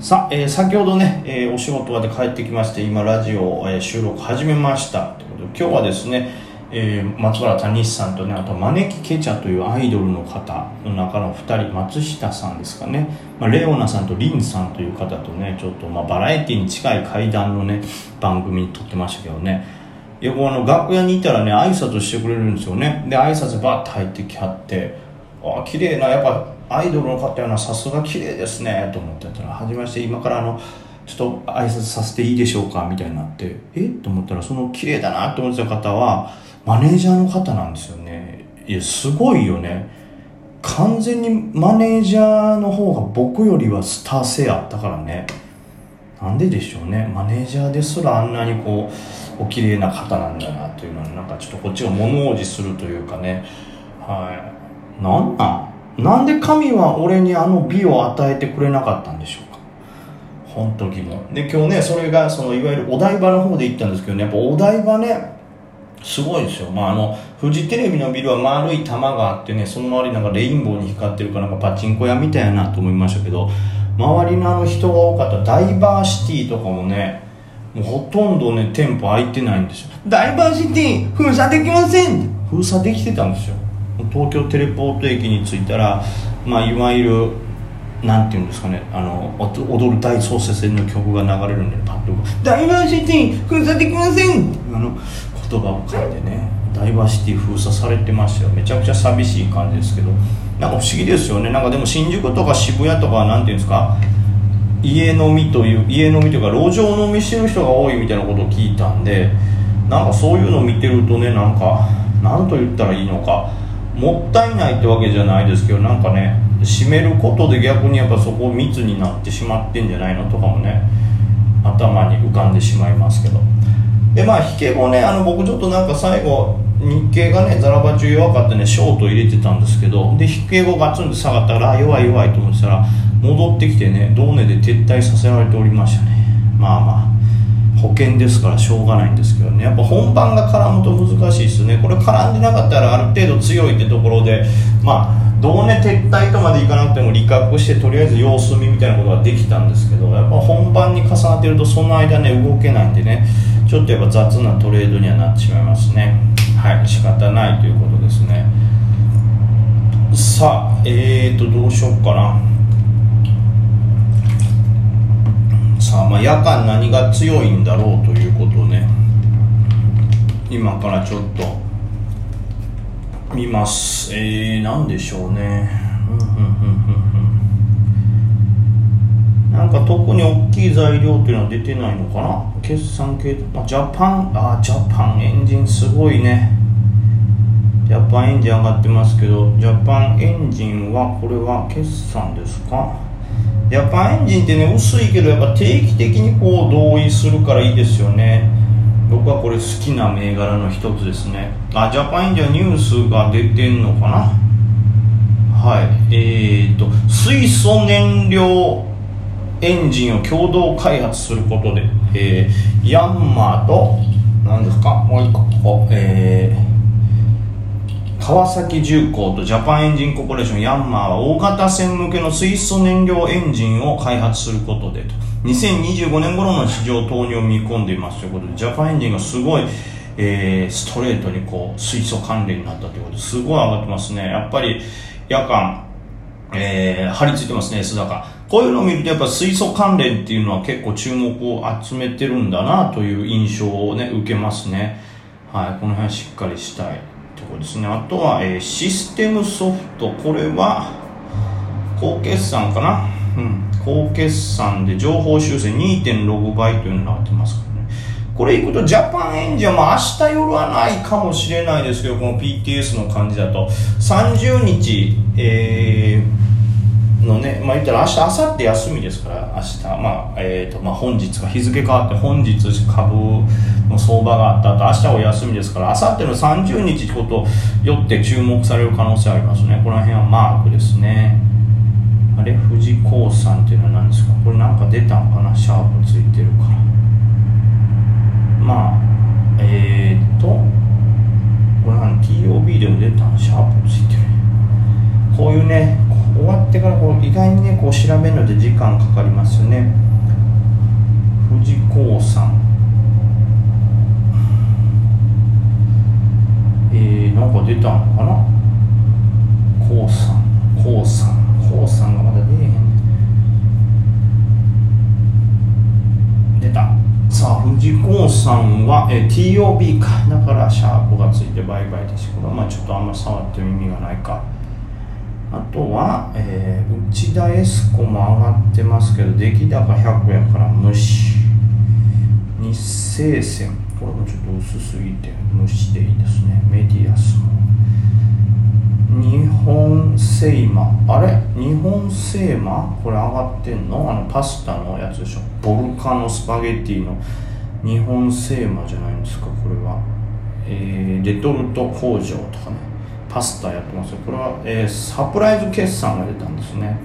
さあ、えー、先ほどね、えー、お仕事終わって帰ってきまして今ラジオ、えー、収録始めました。ということで今日はですね、えー、松原谷さんとねあと招きケチャというアイドルの方の中の2人松下さんですかね、まあ、レオナさんとリンさんという方とねちょっと、まあ、バラエティに近い階段のね番組に撮ってましたけどね。横あの楽屋にいたらね挨拶してくれるんですよね。で挨拶バッと入ってきはってあ綺麗なやっぱアイドルの方やなさすが綺麗ですねと思ってたらはじめまして今からあのちょっと挨拶させていいでしょうかみたいになってえ？と思ったらその綺麗だなと思ってた方はマネージャーの方なんですよね。いやすごいよね。完全にマネージャーの方が僕よりはスター性あったからね。なんででしょうね。マネージャーですらあんなにこうお綺麗な方なんだなというのはなんかちょっとこっちが物おじするというかね。はい。なんなん？なんで神は俺にあの美を与えてくれなかったんでしょうか？本当疑問。で今日ねそれがそのいわゆるお台場の方で行ったんですけどね。やっぱお台場ねすごいですよ、まあ、あのフジテレビのビルは丸い玉があってねその周りなんかレインボーに光ってるかなんかパチンコ屋みたいなと思いましたけど周りのあの人が多かった。ダイバーシティとかもねもうほとんどね店舗開いてないんですよ。ダイバーシティ封鎖できません封鎖できてたんですよ。東京テレポート駅に着いたら、まあ、いわゆるなんていうんですかねあの踊る大創設線の曲が流れるんでパッと「ダイバーシティ封鎖できません!」あの言葉を書いてねダイバーシティ封鎖されてましたよ。めちゃくちゃ寂しい感じですけど。なんか不思議ですよね。なんかでも新宿とか渋谷とかなんていうんですか家飲みという家飲みというか路上飲みしてる人が多いみたいなことを聞いたんでなんかそういうのを見てるとねなんか何と言ったらいいのか。もったいないってわけじゃないですけどなんかね閉めることで逆にやっぱそこ密になってしまってんじゃないのとかもね頭に浮かんでしまいますけど。でまあ引け後ねあの僕ちょっとなんか最後日経がねザラバ中弱かってねショート入れてたんですけどで引け後ガツンと下がったら弱い弱いと思ってたら戻ってきてね同値で撤退させられておりましたね。まあまあ。保険ですからしょうがないんですけどね。やっぱ本番が絡むと難しいですね。これ絡んでなかったらある程度強いってところでまあどうね撤退とまでいかなくても理覚してとりあえず様子見みたいなことができたんですけどやっぱ本番に重なってるとその間ね動けないんでねちょっとやっぱ雑なトレードにはなってしまいますね。はい仕方ないということですね。さあえーとどうしようかな。さあ、まあ、夜間何が強いんだろうということをね今からちょっと見ます。えー、何でしょうね。なんか特に大きい材料っていうのは出てないのかな？決算系あジャパン？あジャパン。エンジンすごいね。ジャパンエンジン上がってますけどジャパンエンジンはこれは決算ですか？ジャパンエンジンってね薄いけどやっぱ定期的にこう同意するからいいですよね。僕はこれ好きな銘柄の一つですね。あジャパンエンジンはニュースが出てんのかな？はい。えーと水素燃料エンジンを共同開発することで、えー、ヤンマーと何ですか？もう一個ここ。えー川崎重工とジャパンエンジンコーポレーションヤンマーは大型船向けの水素燃料エンジンを開発することでと2025年頃の市場投入を見込んでいますということでジャパンエンジンがすごい、えー、ストレートにこう水素関連になったということですごい上がってますねやっぱり夜間えー、張り付いてますね、S 高。こういうのを見るとやっぱ水素関連っていうのは結構注目を集めてるんだなという印象をね、受けますね。はい、この辺しっかりしたい。とこですね。あとは、えー、システムソフト。これは高決算かな？うん。高決算で情報修正。2.6倍というのになってますからね。これいくとジャパンエンジンは、明日夜はないかもしれないですけどこの PTS の感じだと。30日えーのね、まあ、言ったら明日、明後日休みですから、明日、まあ、えっ、ー、と、まあ、本日か、日付変わって本日株の相場があった後、明日お休みですから、明後日の30日ちょっとよって注目される可能性ありますね。この辺はマークですね。あれ、富士興産っていうのは何ですか？これなんか出たんかな？シャープついてるから。まあ、えっ、ー、と、これ何 ?TOB でも出たんシャープついてる。こういうね、終わってからこう意外にねこう調べるので時間かかりますよね。富士興産えー、なんか出たのかな？興産興産興産がまだ出えへん出た。さあ富士興産は、えー、TOB か。だからシャープがついてバイバイですこれはまあちょっとあんま触ってる意味がないか。あとは、えー、内田エスコも上がってますけど出来高100やから無視。日清線これもちょっと薄すぎて無視でいいですね。メディアスも。日本製マ。あれ？日本製マ？これ上がってんの？あのパスタのやつでしょ。ボルカノスパゲッティの。日本製マじゃないんですかこれは。えー、レトルト工場とかね。パスタやってますよ。これは、えー、サプライズ決算が出たんですね。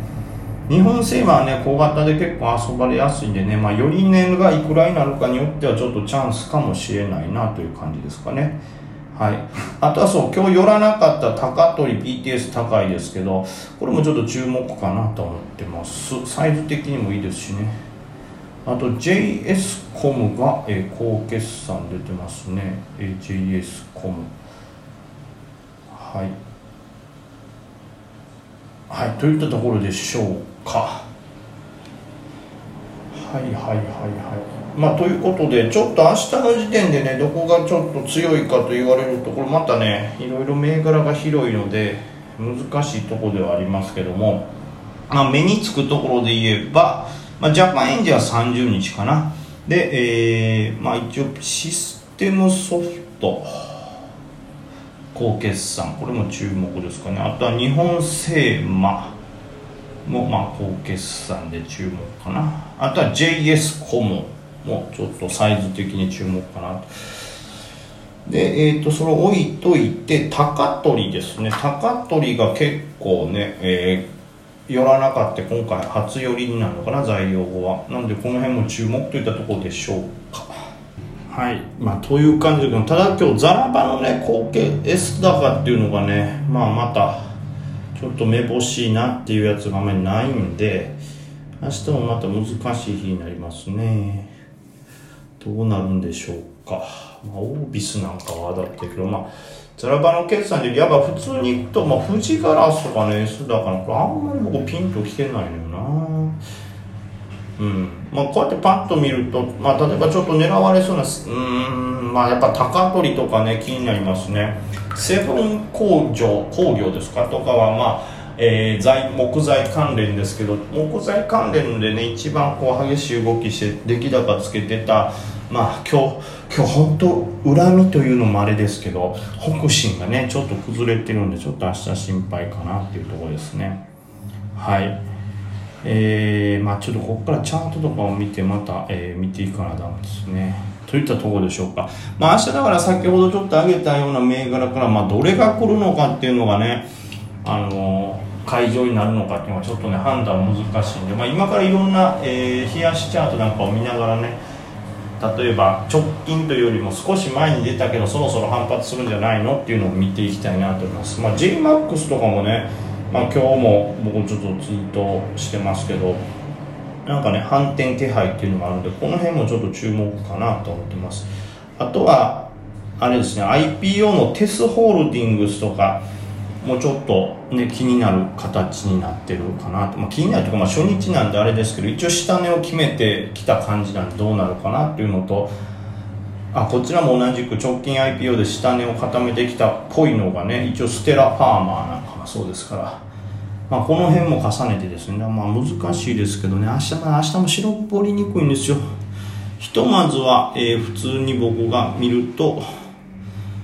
日本製はね小型で結構遊ばれやすいんでね、まあ、より年がいくらになるかによってはちょっとチャンスかもしれないなという感じですかね。はい、あとはそう今日寄らなかった高取 BTS 高いですけどこれもちょっと注目かなと思ってます。サイズ的にもいいですしね。あと JS コムが、えー、高決算出てますね、えー、JS コム。はい。はいといったところでしょうか。はいはいはいはい。まあ、ということで、ちょっと明日の時点でね、どこがちょっと強いかと言われると、これまたね、いろいろ銘柄が広いので、難しいとこではありますけども、まあ、目につくところで言えば、まあ、ジャパンエンジンは30日かな。で、えー、まあ一応システムソフト、高決算、これも注目ですかね。あとは日本製マも、まあ、高決算で注目かな。あとは JS コム。もちょっとサイズ的に注目かなで、えーと、それを置いといて高取ですね高取が結構ね、えー、寄らなかった今回初寄りになるのかな材料後はなんでこの辺も注目といったところでしょうかはい。まあという感じでただ今日ザラバのね後継 S 高っていうのがねまあまたちょっとめぼしいなっていうやつがあまりないんで明日もまた難しい日になりますね。どうなるんでしょうか。まあ、オービスなんかはだったけど、まあ、ザラバの決算で、やっぱ普通に行くと、まあ、富士ガラスとかね、S だから、これあんまり僕ピンと来てないのよな。うん。まあ、こうやってパッと見ると、まあ、例えばちょっと狙われそうな、うん、まあ、やっぱ高取とかね、気になりますね。セブン工場、工業ですかとかは、まあ、えー、材木材関連ですけど木材関連でね一番こう激しい動きして出来高つけてたまあ今日今日本当恨みというのもあれですけど北進がねちょっと崩れてるんでちょっと明日心配かなっていうところですねはいえー、まあちょっとここからチャートとかを見てまた、えー、見ていかなダメですね。といったところでしょうか。まあ明日だから先ほどちょっと挙げたような銘柄からまあどれが来るのかっていうのがねあのー、会場になるのかっていうのはちょっとね判断難しいんで、まあ、今からいろんな、えー、冷やしチャートなんかを見ながらね例えば直近というよりも少し前に出たけどそろそろ反発するんじゃないのっていうのを見ていきたいなと思います、まあ、JMAX とかもね、まあ、今日も僕ちょっとツイートしてますけどなんかね反転気配っていうのがあるのでこの辺もちょっと注目かなと思ってます。あとはあれですね IPO のテスホールディングスとかもうちょっと、ね、気になる形になってるかなと、まあ、気になるというか、まあ、初日なんであれですけど一応下値を決めてきた感じなんでどうなるかなっていうのとあこちらも同じく直近 IPO で下値を固めてきたっぽいのがね一応ステラファーマなんかがそうですから、まあ、この辺も重ねてですね、まあ、難しいですけどね。明日,、まあ、明日も白っぽりにくいんですよ。ひとまずは、えー、普通に僕が見ると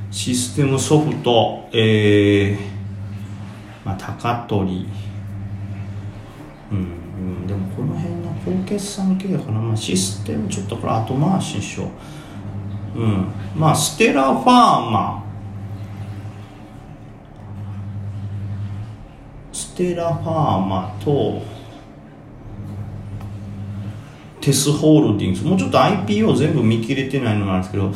システムソフト、えーまあ、高取うん、うん、でもこの辺の高決算系かな、まあ、システムちょっとこれ後回しにしよう。うん。まあステラファーマー。ステラファーマとテスホールディングス。もうちょっと IPO 全部見切れてないのなんですけど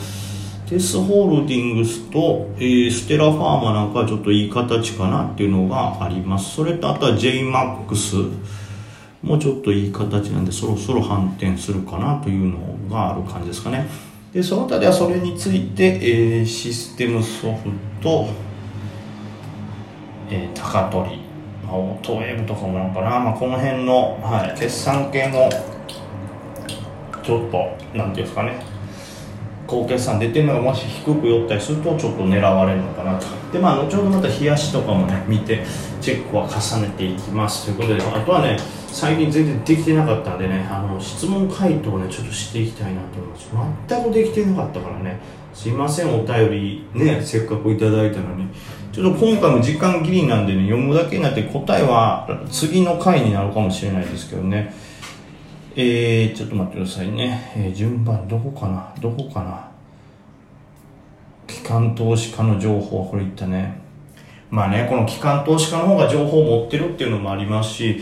テスホールディングスと、えー、ステラファーマなんかはちょっといい形かなっていうのがあります。それとあとは JMAX、もうちょっといい形なんでそろそろ反転するかなというのがある感じですかね。でその他ではそれについて、えー、システムソフト、えー、高取まあ、オートウェーブとかもなのかな、まあ、この辺の、はい、決算系のちょっとなんていうんですかね。高決算出てるのがもし低く寄ったりするとちょっと狙われるのかなと。でまあ後ほどまた冷やしとかもね見てチェックは重ねていきます。ということであとはね最近全然できてなかったんでねあの質問回答をねちょっとしていきたいなと思います。全くできてなかったからね。すいませんお便りねせっかくいただいたのに。ちょっと今回も時間切りなんでね読むだけになって答えは次の回になるかもしれないですけどね。えー、ちょっと待ってくださいね、えー、順番どこかな？どこかな？機関投資家の情報はこれ言ったね。まあねこの機関投資家の方が情報を持ってるっていうのもありますし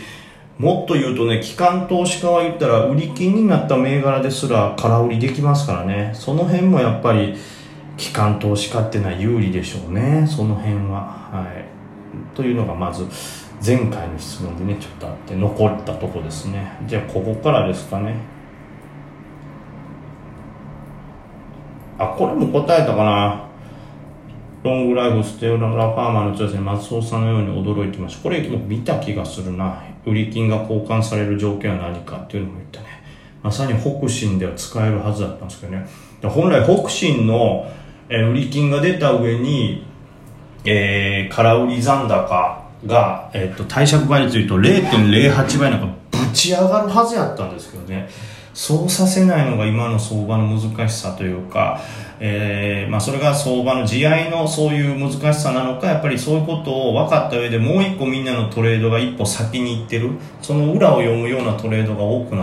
もっと言うとね、機関投資家は言ったら、売り金になった銘柄ですら空売りできますからね。その辺もやっぱり、機関投資家っていうのは有利でしょうね。その辺は。はい。というのがまず、前回の質問でね、ちょっとあって、残ったとこですね。じゃあ、ここからですかね。あ、これも答えたかな。ロングライフステオララファーマーの調査に松尾さんのように驚いてました。これ見た気がするな。売り金が交換される条件は何かっていうのも言ったね。まさに北進では使えるはずだったんですけどね。本来北進の、え売り金が出た上に、えー、空売り残高が、え、ー、と、貸借倍率と0.08倍なんかぶち上がるはずやったんですけどね。そうさせないのが今の相場の難しさというか、えー、まあ、それが相場の地合いのそういう難しさなのかやっぱりそういうことを分かった上でもう一個みんなのトレードが一歩先に行ってるその裏を読むようなトレードが多くなっ